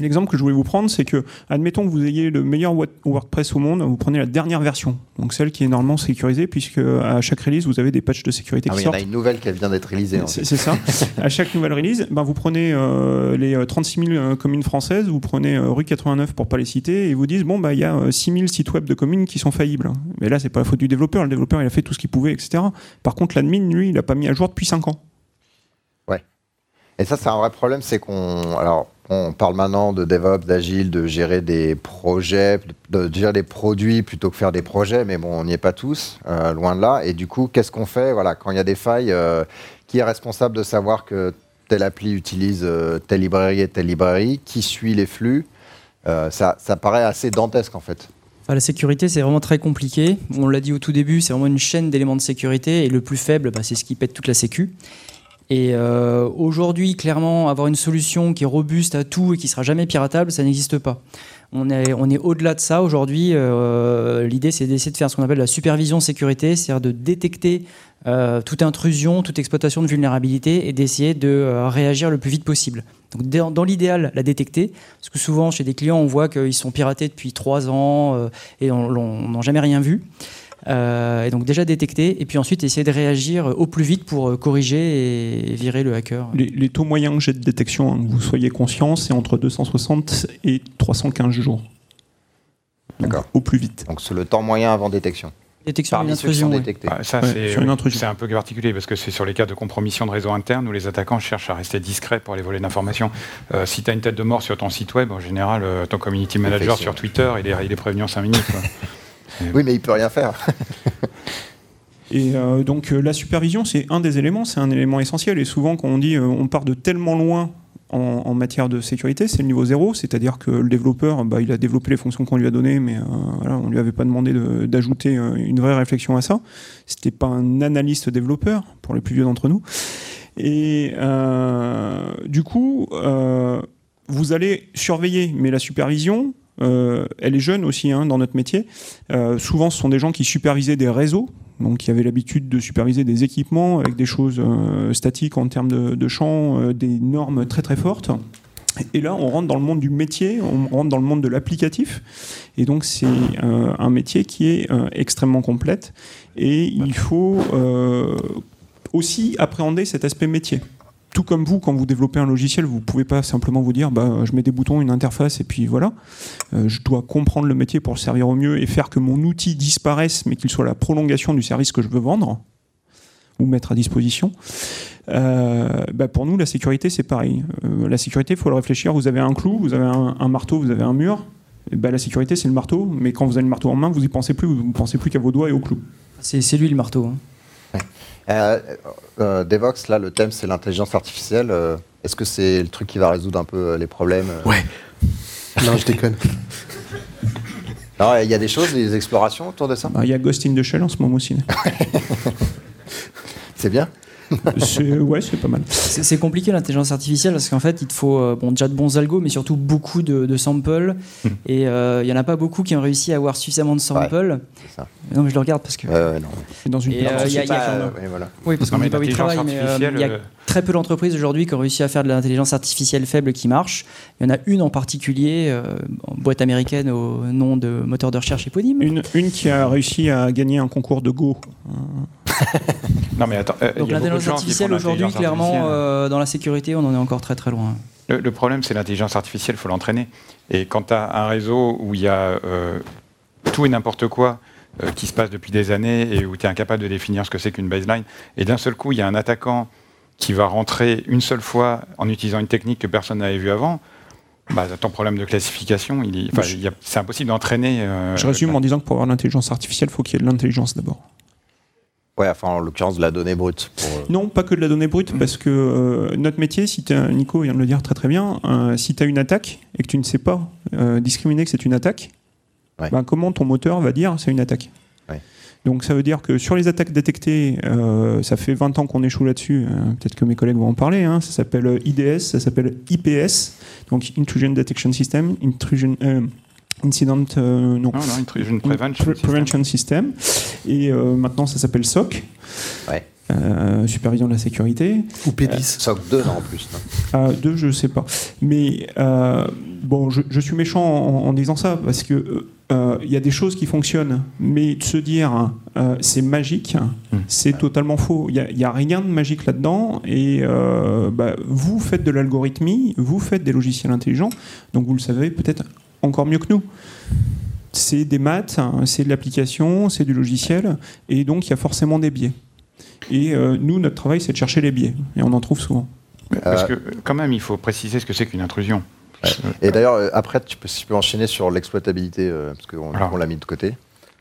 L'exemple que je voulais vous prendre, c'est que, admettons que vous ayez le meilleur WordPress au monde, vous prenez la dernière version, donc celle qui est normalement sécurisée, puisque à chaque release, vous avez des patchs de sécurité ah qui oui, sortent. Il y en a une nouvelle qui vient d'être réalisée. C'est ça. à chaque nouvelle release, ben, vous prenez euh, les 36 euh, 000 euh, communes françaises, vous prenez rue 89 pour pas les citer, et vous disent bon, bah, il y a 6 000 sites web de communes qui sont faillibles. Mais là, c'est pas la faute du développeur. Le développeur, il a fait tout ce qu'il pouvait, etc. Par contre, l'admin, lui, il a pas mis à jour depuis 5 ans. Et ça, c'est un vrai problème, c'est qu'on. Alors, on parle maintenant de DevOps, d'agile, de gérer des projets, de gérer des produits plutôt que faire des projets, mais bon, on n'y est pas tous, euh, loin de là. Et du coup, qu'est-ce qu'on fait? Voilà, quand il y a des failles euh, Qui est responsable de savoir que telle appli utilise euh, telle librairie et telle librairie? Qui suit les flux? Ça, ça, paraît assez dantesque en fait. la sécurité, c'est vraiment très compliqué. On l'a dit au tout début, c'est vraiment une chaîne d'éléments de sécurité et le plus faible, bah, c'est ce qui pète toute la sécu. Et euh, aujourd'hui, clairement, avoir une solution qui est robuste à tout et qui sera jamais piratable, ça n'existe pas. On est, on est au-delà de ça aujourd'hui. Euh, l'idée, c'est d'essayer de faire ce qu'on appelle la supervision sécurité, c'est-à-dire de détecter euh, toute intrusion, toute exploitation de vulnérabilité et d'essayer de réagir le plus vite possible. Donc, dans, l'idéal, la détecter, parce que souvent, chez des clients, on voit qu'ils sont piratés depuis trois ans et on n'a jamais rien vu. Euh, et donc déjà détecter, et puis ensuite essayer de réagir au plus vite pour euh, corriger et virer le hacker. Les, taux moyens que j'ai de détection, hein, que vous soyez conscient, c'est entre 260 et 315 jours. D'accord. Au plus vite. Donc c'est le temps moyen avant détection. Détection d'une Parmi ceux qui sont intrusion. ouais. détectés. Ah, ça, Ouais, c'est un peu particulier parce que c'est sur les cas de compromission de réseau interne où les attaquants cherchent à rester discrets pour les voler d'informations. Euh, si tu as une tête de mort sur ton site web, en général, ton community manager sur Twitter, il est, il est prévenu en 5 minutes. quoi. Oui, mais il peut rien faire. Et euh, donc euh, la supervision, c'est un des éléments, c'est un élément essentiel. Et souvent, quand on dit euh, on part de tellement loin en, en matière de sécurité, c'est le niveau zéro, c'est-à-dire que le développeur, bah, il a développé les fonctions qu'on lui a données, mais euh, voilà, on lui avait pas demandé de- d'ajouter une vraie réflexion à ça. C'était pas un analyste développeur pour les plus vieux d'entre nous. Et du coup, vous allez surveiller, mais la supervision, euh, elle est jeune aussi hein, dans notre métier. Euh, souvent, ce sont des gens qui supervisaient des réseaux, donc qui avaient l'habitude de superviser des équipements avec des choses euh, statiques en termes de, de champ, des normes très très fortes. Et là, on rentre dans le monde du métier, on rentre dans le monde de l'applicatif. Et donc, c'est un métier qui est extrêmement complète. Et il faut aussi appréhender cet aspect métier. Tout comme vous, quand vous développez un logiciel, vous ne pouvez pas simplement vous dire bah, je mets des boutons, une interface, et puis voilà. Euh, je dois comprendre le métier pour le servir au mieux et faire que mon outil disparaisse, mais qu'il soit la prolongation du service que je veux vendre ou mettre à disposition. Euh, bah, pour nous, la sécurité, c'est pareil. Euh, la sécurité, il faut le réfléchir. Vous avez un clou, vous avez un, marteau, vous avez un mur. Bah, la sécurité, c'est le marteau, mais quand vous avez le marteau en main, vous y pensez plus. Vous ne pensez plus qu'à vos doigts et au clou. C'est c'est lui le marteau. hein. Euh, euh, Devox, là, le thème, c'est l'intelligence artificielle. Euh, Est-ce que c'est le truc qui va résoudre un peu euh, les problèmes euh Ouais. non, je déconne. Il y a des choses, des explorations autour de ça? Bah, Il y a Ghost in the Shell en ce moment aussi. C'est bien C'est- ouais, c'est pas mal. C'est compliqué l'intelligence artificielle parce qu'en fait, il te faut euh, bon, déjà de bons algos, mais surtout beaucoup de, de samples. Et euh, il y en a pas beaucoup qui ont réussi à avoir suffisamment de samples. ça. Non, mais je le regarde parce que. Ouais, ouais, non. Et Dans une Et, euh, y a- y a- voilà. Oui, parce qu'on Non, ne mais dit pas où il travaille, mais euh, il y a euh, très peu d'entreprises aujourd'hui qui ont réussi à faire de l'intelligence artificielle faible qui marche. Il y en a une en particulier, euh, en boîte américaine au nom de moteur de recherche éponyme. Une, une qui a réussi à gagner un concours de Go. Non, mais attends. euh, Donc l'intelligence artificielle aujourd'hui, clairement, artificielle. euh, dans la sécurité, on en est encore très très loin. Le, le problème, c'est l'intelligence artificielle, il faut l'entraîner. Et quand tu as un réseau où il y a euh, tout et n'importe quoi euh, qui se passe depuis des années et où tu es incapable de définir ce que c'est qu'une baseline, et d'un seul coup, il y a un attaquant qui va rentrer une seule fois en utilisant une technique que personne n'avait vue avant, bah, ton problème de classification, c'est impossible d'entraîner. euh, Je résume en disant que pour avoir l'intelligence artificielle, il faut qu'il y ait de l'intelligence d'abord. Ouais, enfin, en l'occurrence, de la donnée brute. Pour, euh, Non, pas que de la donnée brute, parce que euh, notre métier, si Nico vient de le dire très très bien, euh, si tu as une attaque et que tu ne sais pas euh, discriminer que c'est une attaque, Ouais. ben, comment ton moteur va dire c'est une attaque Ouais. Donc ça veut dire que sur les attaques détectées, ça fait 20 ans qu'on échoue là-dessus, peut-être que mes collègues vont en parler, hein, ça s'appelle IDS, ça s'appelle IPS, donc Intrusion Detection System, Intrusion, Incident, euh, non, Non, non, intrusion prevention. Pre- system. Prevention System. Et euh, maintenant, ça s'appelle SOC. Ouais. Euh, supervision de la sécurité. Ou P10. SOC 2, non, en plus. non Ah, deux, je sais pas. Mais euh, bon, je, je suis méchant en, en disant ça parce que il y a des choses qui fonctionnent, mais de se dire euh, c'est magique, c'est totalement faux. Il n'y a, rien de magique là-dedans. Et euh, bah, vous faites de l'algorithmie, vous faites des logiciels intelligents, donc vous le savez peut-être encore mieux que nous. C'est des maths, hein, c'est de l'application, c'est du logiciel, et donc il y a forcément des biais. Et euh, nous, notre travail, c'est de chercher les biais, et on en trouve souvent. Parce Euh, que, quand même, il faut préciser ce que c'est qu'une intrusion. Euh, Et d'ailleurs, après, tu peux, si tu peux enchaîner sur l'exploitabilité, euh, parce qu'on l'a mis de côté.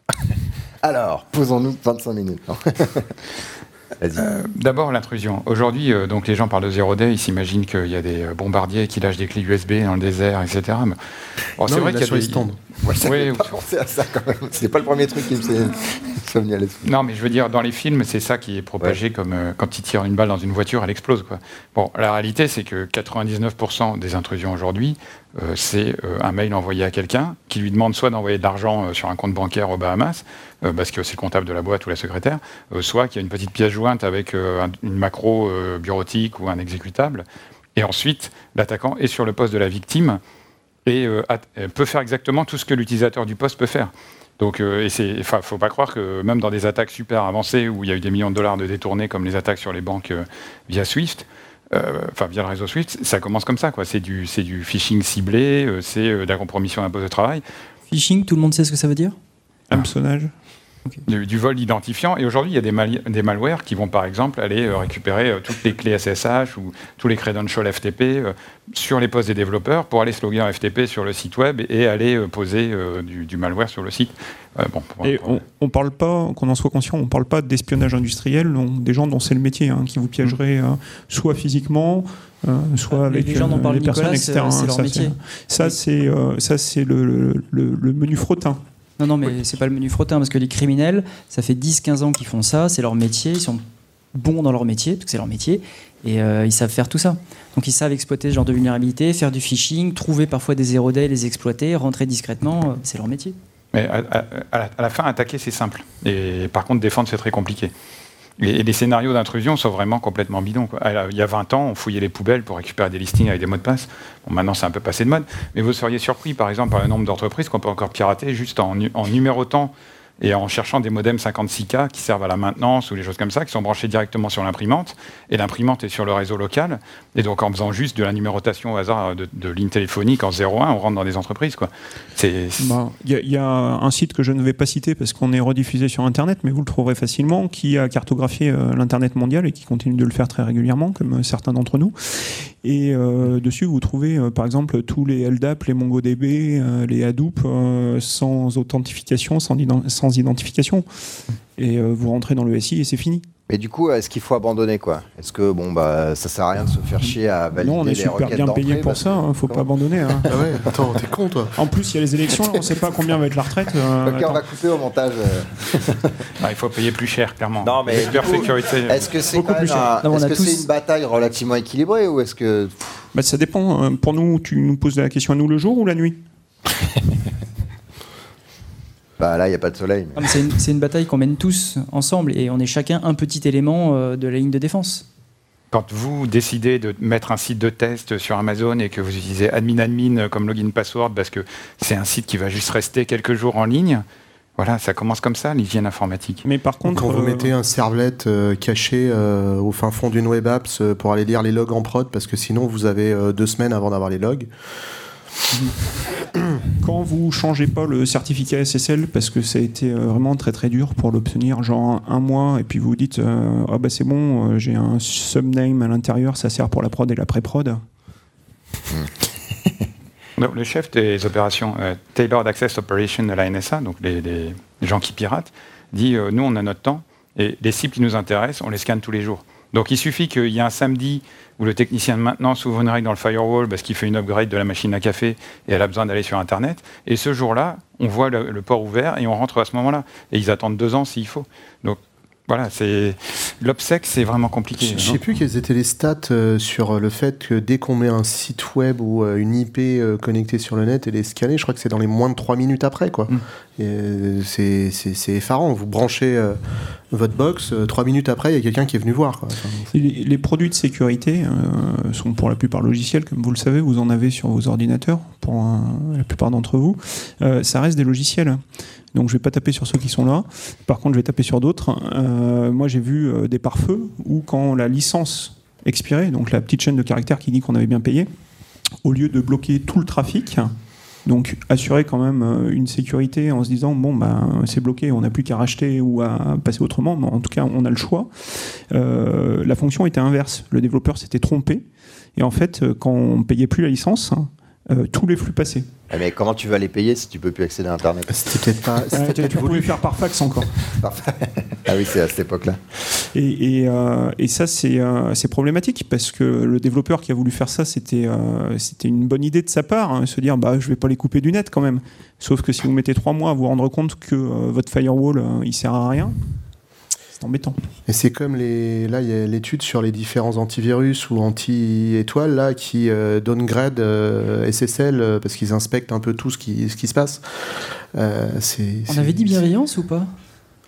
Alors, posons-nous 25 minutes. Vas-y. D'abord l'intrusion. Aujourd'hui, euh, donc les gens parlent de zéro day, ils s'imaginent qu'il y a des euh, bombardiers qui lâchent des clés USB dans le désert, etc. Mais- c'est vrai il qu'il y a a sur des les stands. Moi, j'avais oui, pas ou- à ça quand même. C'était pas le premier truc qui me s'est venu à l'esprit. Non, mais je veux dire, dans les films, c'est ça qui est propagé comme euh, quand ils tirent une balle dans une voiture, elle explose. Quoi. Bon, la réalité, c'est que 99% des intrusions aujourd'hui, euh, c'est euh, un mail envoyé à quelqu'un qui lui demande soit d'envoyer de l'argent sur un compte bancaire aux Bahamas, parce que c'est le comptable de la boîte ou la secrétaire, soit qu'il y a une petite pièce jointe avec un- une macro bureautique ou un exécutable. Et ensuite, l'attaquant est sur le poste de la victime et euh, euh, peut faire exactement tout ce que l'utilisateur du poste peut faire. Donc, euh, et enfin, faut pas croire que même dans des attaques super avancées où il y a eu des millions de dollars de détournés, comme les attaques sur les banques euh, via Swift, euh, enfin via le réseau Swift, ça commence comme ça, quoi. C'est du, c'est du phishing ciblé, c'est de la compromission d'un poste de travail. Phishing, tout le monde sait ce que ça veut dire? Hameçonnage. Du, du vol d'identifiant. Et aujourd'hui, il y a des, mal- des malwares qui vont par exemple aller euh, récupérer euh, toutes les clés SSH ou tous les credentials FTP euh, sur les postes des développeurs pour aller se loguer en FTP sur le site web et aller euh, poser euh, du, du malware sur le site. Euh, bon, Et on, on parle pas, qu'on en soit conscient, on parle pas d'espionnage industriel, donc des gens dont c'est le métier, hein, qui vous piégeraient euh, soit physiquement, euh, soit Les- avec les gens dont euh, parle les personnes Nicolas, c'est- externes. c'est hein, leur ça, métier. Ça, c'est euh, ça, c'est le, le- le- le menu frottin. Non, non, mais c'est pas le menu frottin, parce que les criminels, ça fait 10-15 ans qu'ils font ça, c'est leur métier, ils sont bons dans leur métier, parce que c'est leur métier, et euh, ils savent faire tout ça. Donc ils savent exploiter ce genre de vulnérabilité, faire du phishing, trouver parfois des zero day, les exploiter, rentrer discrètement, euh, c'est leur métier. Mais à, à- à la, à la fin, attaquer, c'est simple. Et par contre, défendre, c'est très compliqué. Et, les scénarios d'intrusion sont vraiment complètement bidons. Il y a 20 ans, on fouillait les poubelles pour récupérer des listings avec des mots de passe. Bon, maintenant, c'est un peu passé de mode. Mais vous seriez surpris, par exemple, par le nombre d'entreprises qu'on peut encore pirater juste en numérotant et en cherchant des modems 56K qui servent à la maintenance ou des choses comme ça, qui sont branchés directement sur l'imprimante. Et l'imprimante est sur le réseau local. Et donc, en faisant juste de la numérotation au hasard de, de lignes téléphoniques en 01, on rentre dans des entreprises. quoi. C'est Il y, a- il y a un site que je ne vais pas citer parce qu'on est rediffusé sur Internet, mais vous le trouverez facilement, qui a cartographié euh, l'Internet mondial et qui continue de le faire très régulièrement, comme euh, certains d'entre nous. Et euh, dessus, vous trouvez euh, par exemple tous les LDAP, les MongoDB, euh, les Hadoop euh, sans authentification, sans, ident- sans identification. Et euh, vous rentrez dans le SI et c'est fini. Mais du coup, est-ce qu'il faut abandonner quoi? Est-ce que bon bah ça sert à rien de se faire chier à valider non, on est les super requêtes bien payé d'entrée pour parce ça, hein, faut pas abandonner. hein. Ah ouais, attends, t'es con toi. En plus, il y a les élections, là, on ne sait pas combien va être la retraite. euh, Ok, on attends. va couper au montage. euh. Ah, il faut payer plus cher, clairement. Non, mais du coup. Est-ce que c'est Beaucoup quand même plus cher. un- Non, on est-ce a que tous- c'est une bataille relativement équilibrée ou est-ce que Bah, ça dépend. euh, Pour nous, tu nous poses la question à nous le jour ou la nuit? bah là il y a pas de soleil. mais- C'est une, bataille qu'on mène tous ensemble, et on est chacun un petit élément euh, de la ligne de défense. Quand vous décidez de mettre un site de test sur Amazon et que vous utilisez admin-admin comme login password parce que c'est un site qui va juste rester quelques jours en ligne, voilà, ça commence comme ça, l'hygiène informatique. Mais par contre, Quand vous euh, mettez un servlet euh, caché euh, au fin fond d'une web apps euh, pour aller lire les logs en prod, parce que sinon vous avez euh, deux semaines avant d'avoir les logs. Quand vous changez pas le certificat SSL parce que ça a été euh, vraiment très très dur pour l'obtenir, genre un, mois, et puis vous vous dites euh, ah bah c'est bon, euh, j'ai un subname à l'intérieur, ça sert pour la prod et la pré-prod. Le le chef des opérations euh, Tailored Access Operation de la NSA, donc les, les- gens qui piratent, dit nous on a notre temps et les cibles qui nous intéressent, on les scanne tous les jours. Donc il suffit qu'il y ait un samedi où le technicien de maintenance ouvre une règle dans le firewall parce qu'il fait une upgrade de la machine à café et elle a besoin d'aller sur Internet. Et ce jour-là, on voit le, le port ouvert et on rentre à ce moment-là. Et ils attendent deux ans s'il faut. Donc voilà, c'est l'obsèque, c'est vraiment compliqué. Je non sais plus quelles étaient les stats euh, sur le fait que dès qu'on met un site web ou euh, une IP euh, connectée sur le net, elle est scannée. Je crois que c'est dans les moins de 3 minutes après. quoi. Mm. Euh, c'est- effarant. Vous branchez euh, votre box, 3 minutes après, il y a quelqu'un qui est venu voir. quoi. Enfin, Et Les, les produits de sécurité euh, sont pour la plupart logiciels, comme vous le savez, vous en avez sur vos ordinateurs, pour euh, la plupart d'entre vous. Euh, ça reste des logiciels. Donc je vais pas taper sur ceux qui sont là. Par contre, je vais taper sur d'autres. Euh, moi, j'ai vu euh, des pare-feux où quand la licence expirait, donc la petite chaîne de caractères qui dit qu'on avait bien payé, au lieu de bloquer tout le trafic, donc assurer quand même euh, une sécurité en se disant bon bah c'est bloqué, on n'a plus qu'à racheter ou à passer autrement, mais en tout cas on a le choix. La fonction était inverse. Le développeur s'était trompé et en fait quand on payait plus la licence, euh, tous les flux passaient. Ah, mais comment tu vas les payer si tu peux plus accéder à internet C'était peut-être pas. c'était Euh, tu voulu. pouvais faire par fax encore. Ah oui, c'est à cette époque-là. Et, et, euh, et ça, c'est euh, c'est problématique parce que le développeur qui a voulu faire ça, c'était euh, c'était une bonne idée de sa part, hein, se dire bah, je vais pas les couper du net quand même. Sauf que si vous mettez trois mois à vous rendre compte que euh, votre firewall euh, il sert à rien, c'est embêtant. Et c'est comme les. Là, il y a l'étude sur les différents antivirus ou anti-étoiles là, qui euh, downgrade euh, SSL euh, parce qu'ils inspectent un peu tout ce qui, ce qui se passe. Euh, c'est- On c'est- avait dit bienveillance ou pas?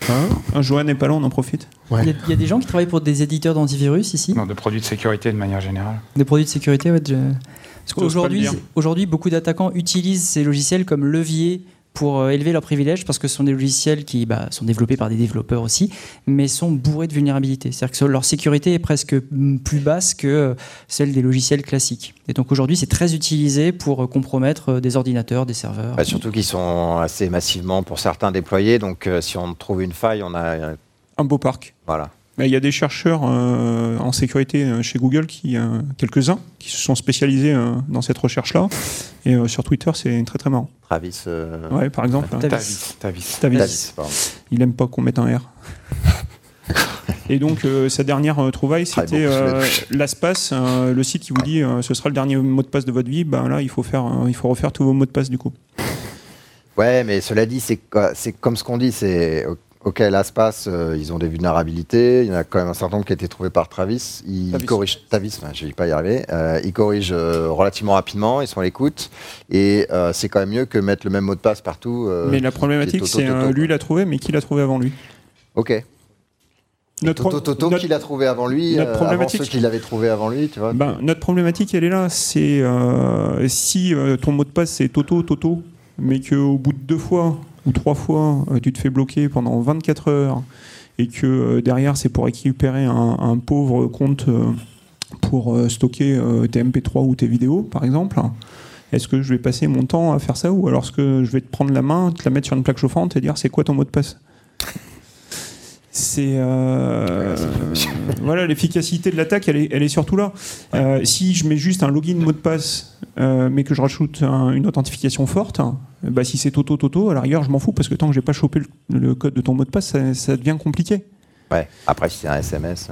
Hein? Un Johan n'est pas là, on en profite. Ouais. Il y, a- il y a des gens qui travaillent pour des éditeurs d'antivirus ici? Non, de produits de sécurité de manière générale. Des produits de sécurité, ouais. je- Parce qu'aujourd'hui, aujourd'hui, beaucoup d'attaquants utilisent ces logiciels comme levier pour euh, élever leurs privilèges parce que ce sont des logiciels qui bah, sont développés par des développeurs aussi, mais sont bourrés de vulnérabilités. C'est-à-dire que leur sécurité est presque mm, plus basse que euh, celle des logiciels classiques. Et donc aujourd'hui, c'est très utilisé pour euh, compromettre des ordinateurs, des serveurs. Bah, surtout qu'ils sont assez massivement pour certains déployés, donc si on trouve une faille, on a un beau parc. Voilà. Il y a des chercheurs en sécurité chez Google, qui, quelques-uns, qui se sont spécialisés dans cette recherche-là. Et sur Twitter, c'est très très marrant. Travis. Euh, ouais, par exemple. Tavis. Tavis. Tavis. Il aime pas qu'on mette un R. Et donc, euh, sa dernière euh, trouvaille, c'était l'ASPAS, le site qui vous dit ce sera le dernier mot de passe de votre vie. Ben là, il faut, faire, il faut refaire tous vos mots de passe du coup. Ouais, mais cela dit, c'est comme ce qu'on dit, c'est Ok, passe, euh, ils ont des vulnérabilités. Il y en a quand même un certain nombre qui a été trouvé par Travis. Il Tavis. corrige Travis, enfin, je vais pas y arriver. Euh, il corrige euh, relativement rapidement. Ils sont à l'écoute et c'est quand même mieux que mettre le même mot de passe partout. mais la problématique, c'est lui l'a trouvé, mais qui l'a trouvé avant lui? Ok. Notre Toto, Toto qui l'a trouvé avant lui, notre problématique, avant ceux qui l'avaient trouvé avant lui, tu vois. Ben, notre problématique, elle est là. C'est si ton mot de passe c'est Toto Toto, mais qu'au bout de deux fois ou trois fois, euh, tu te fais bloquer pendant 24 heures et que euh, derrière, c'est pour récupérer un, pauvre compte euh, pour stocker tes MP3 ou tes vidéos, par exemple. Est-ce que je vais passer mon temps à faire ça ou alors est-ce que je vais te prendre la main, te la mettre sur une plaque chauffante et dire c'est quoi ton mot de passe? C'est voilà l'efficacité de l'attaque elle est, elle est surtout là si je mets juste un login mot de passe mais que je rajoute une authentification forte bah, si c'est Toto Toto, à la rigueur, je m'en fous parce que tant que j'ai pas chopé le, code de ton mot de passe, ça, devient compliqué. Ouais. Après, si c'est un SMS.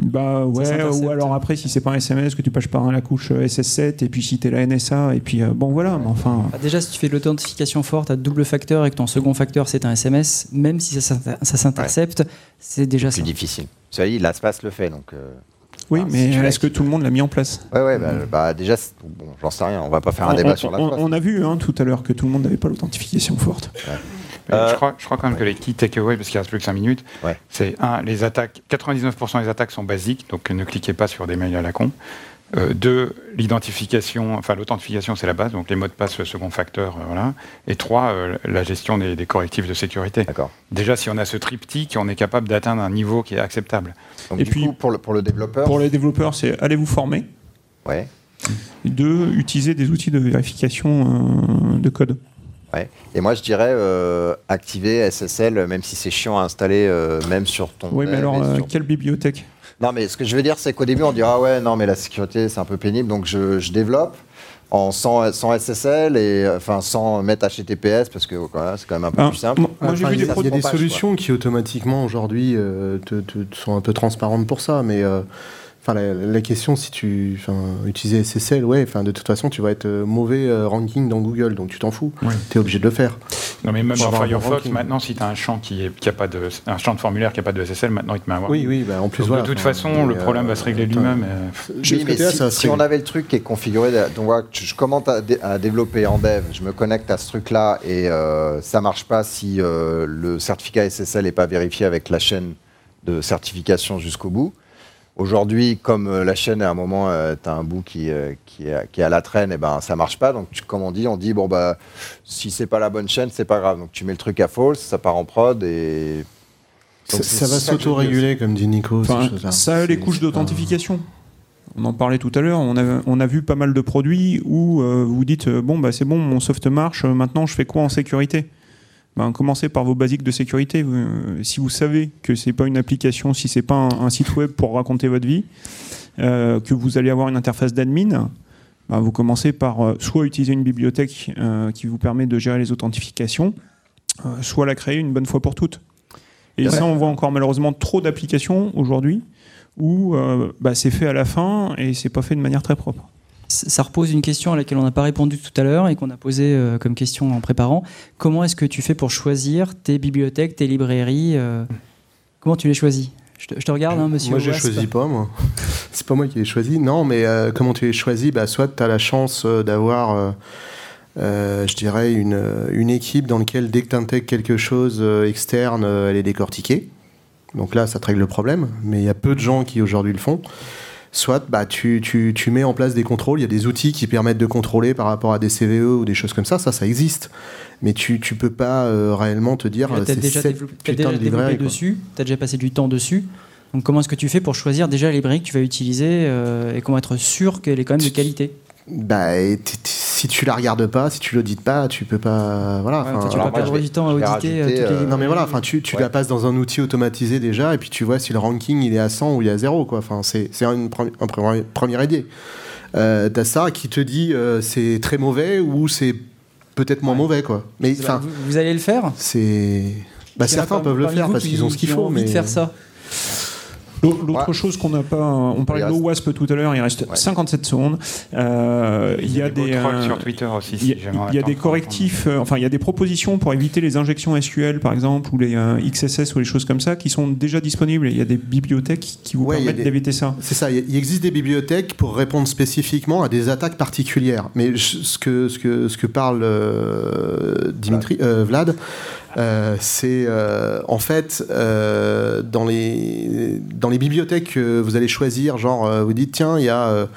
Euh, bah ouais, ou alors après, si c'est pas un SMS, que tu passes par la couche euh, SS7, et puis si t'es la NSA, et puis euh, bon voilà, mais enfin. Bah, déjà, si tu fais de l'authentification forte à double facteur et que ton second facteur c'est un SMS, même si ça, s'intercepte, c'est déjà plus difficile. Ça y est, l'espace le fait, donc. Oui, mais est-ce que tout le monde l'a mis en place? Ouais, ouais, bah, bah déjà, bon, j'en sais rien, on va pas faire un débat sur la on, on a vu hein, tout à l'heure que tout le monde n'avait pas l'authentification forte. Euh, je, crois, je, crois, quand même que les key takeaways, parce qu'il reste plus que 5 minutes, c'est un, les attaques, 99% des attaques sont basiques, donc ne cliquez pas sur des mails à la con. Euh, deux, l'identification, enfin l'authentification c'est la base, donc les mots de passe, le second facteur, euh, voilà. Et trois, euh, la gestion des, correctifs de sécurité. D'accord. Déjà, si on a ce triptyque, on est capable d'atteindre un niveau qui est acceptable. et puis pour le, pour le développeur Pour les développeurs, c'est allez vous former. Ouais. Deux, utiliser des outils de vérification de code. Ouais. Et moi, je dirais activer SSL, même si c'est chiant à installer, même sur ton. Oui, mais alors, quelle bibliothèque? Non, mais ce que je veux dire, c'est qu'au début, on dira ah ouais, non, mais la sécurité, c'est un peu pénible, donc je, développe en sans, sans, SSL et enfin sans mettre HTTPS parce que c'est quand même un peu ah, plus simple. Moi, j'ai vu des il y a des solutions qui automatiquement aujourd'hui euh, sont un peu transparentes pour ça, mais euh, la, question, si tu utilises SSL, ouais, enfin, de toute façon, tu vas être euh, mauvais euh, ranking dans Google, donc tu t'en fous. Tu es obligé de le faire. Non, mais même dans Firefox, maintenant, si tu as un champ, qui est, qui a pas de, un champ de formulaire qui n'a pas de SSL, maintenant, il te met à voir. Oui, oui, bah, en plus, De toute façon, le problème va se régler lui-même. Oui, mais si, on avait le truc qui est configuré, donc je commence à, développer en dev, je me connecte à ce truc-là et euh, ça marche pas si le certificat SSL n'est pas vérifié avec la chaîne de certification jusqu'au bout. Aujourd'hui, comme euh, la chaîne, à un moment, euh, tu as un bout qui, euh, qui, est, qui, à la traîne, et ben ça marche pas. Donc, comme on dit, on dit, bon, bah, si c'est pas la bonne chaîne, c'est pas grave. Donc, tu mets le truc à false, ça part en prod et. ça, va s'auto-réguler, comme dit Nico. ça a les couches d'authentification. On en parlait tout à l'heure. On a, on a vu pas mal de produits où vous dites, bon, bah, c'est bon, mon soft marche, maintenant je fais quoi en sécurité? Ben, commencez par vos basiques de sécurité. Euh, si vous savez que c'est pas une application, si c'est pas un, site web pour raconter votre vie, euh, que vous allez avoir une interface d'admin, ben, vous commencez par euh, soit utiliser une bibliothèque qui vous permet de gérer les authentifications, soit la créer une bonne fois pour toutes. Et ça, on voit encore malheureusement trop d'applications aujourd'hui où bah, c'est fait à la fin et c'est pas fait de manière très propre ça repose une question à laquelle on n'a pas répondu tout à l'heure et qu'on a posée euh, comme question en préparant. Comment est-ce que tu fais pour choisir tes bibliothèques, tes librairies euh, Comment tu les choisis? Je te, regarde, hein, monsieur. Moi, je ne choisis pas, moi. C'est pas moi qui les choisis. Non, mais euh, comment tu les choisis? Bah, Soit tu as la chance d'avoir, je dirais, une, une, équipe dans laquelle, dès que tu intègres quelque chose externe, elle est décortiquée. Donc là, ça te règle le problème. Mais il y a peu de gens qui aujourd'hui le font. Soit bah, tu, tu, tu, mets en place des contrôles. Il y a des outils qui permettent de contrôler par rapport à des CVE ou des choses comme ça. Ça, ça existe. Mais tu ne peux pas euh, réellement te dire. Tu as déjà, développé, déjà développé dessus, tu as déjà passé du temps dessus. Donc comment est-ce que tu fais pour choisir déjà les briques que tu vas utiliser euh, et comment être sûr qu'elle est quand même de qualité? Bah, si tu la regardes pas, si tu l'audites pas, tu peux pas. Voilà. tu peux pas perdre du temps à auditer. Euh, non, mais voilà, enfin, tu, tu la passes dans un outil automatisé déjà, et puis tu vois si le ranking il est à 100 ou il est à 0. Quoi. Enfin, c'est une un première idée. Euh, T'as ça qui te dit euh, c'est très mauvais ou c'est peut-être moins mauvais. Quoi. Mais, vous, vous, allez le faire C'est. Bah, certains peuvent le faire parce qu'ils ont ce qu'il faut. mais... de faire ça. L'autre chose qu'on n'a pas, on parlait de WASP tout à l'heure, il reste 57 secondes. Euh, il y a des, euh, sur Twitter aussi. Il y a, des correctifs, euh, enfin il y a des propositions pour éviter les injections SQL par exemple ou les XSS ou les choses comme ça qui sont déjà disponibles. Il y a des bibliothèques qui vous permettent d'éviter ça. C'est ça. Il existe des bibliothèques pour répondre spécifiquement à des attaques particulières. Mais ce que ce que ce que parle Dimitri Vlad euh, c'est euh, en fait euh, dans, les, dans les bibliothèques que vous allez choisir, genre vous dites tiens, il y a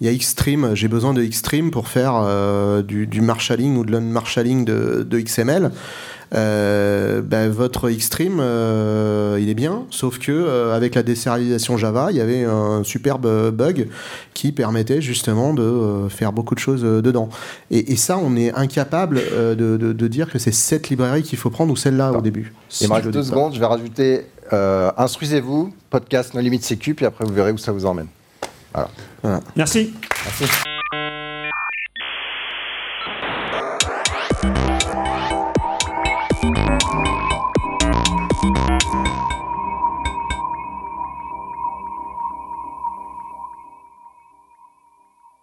il y a Xtreme, j'ai besoin de Xtreme pour faire du, du, marshalling ou de l'unmarshalling de, de XML. Euh, ben, votre Xtreme, euh, il est bien, sauf que euh, avec la désérialisation Java, il y avait un superbe bug qui permettait justement de faire beaucoup de choses dedans. Et, ça, on est incapable de, dire que c'est cette librairie qu'il faut prendre ou celle-là au début. Il me reste deux secondes, je vais rajouter instruisez-vous, podcast No Limit Sécu, puis après vous verrez où ça vous emmène. Merci. Merci.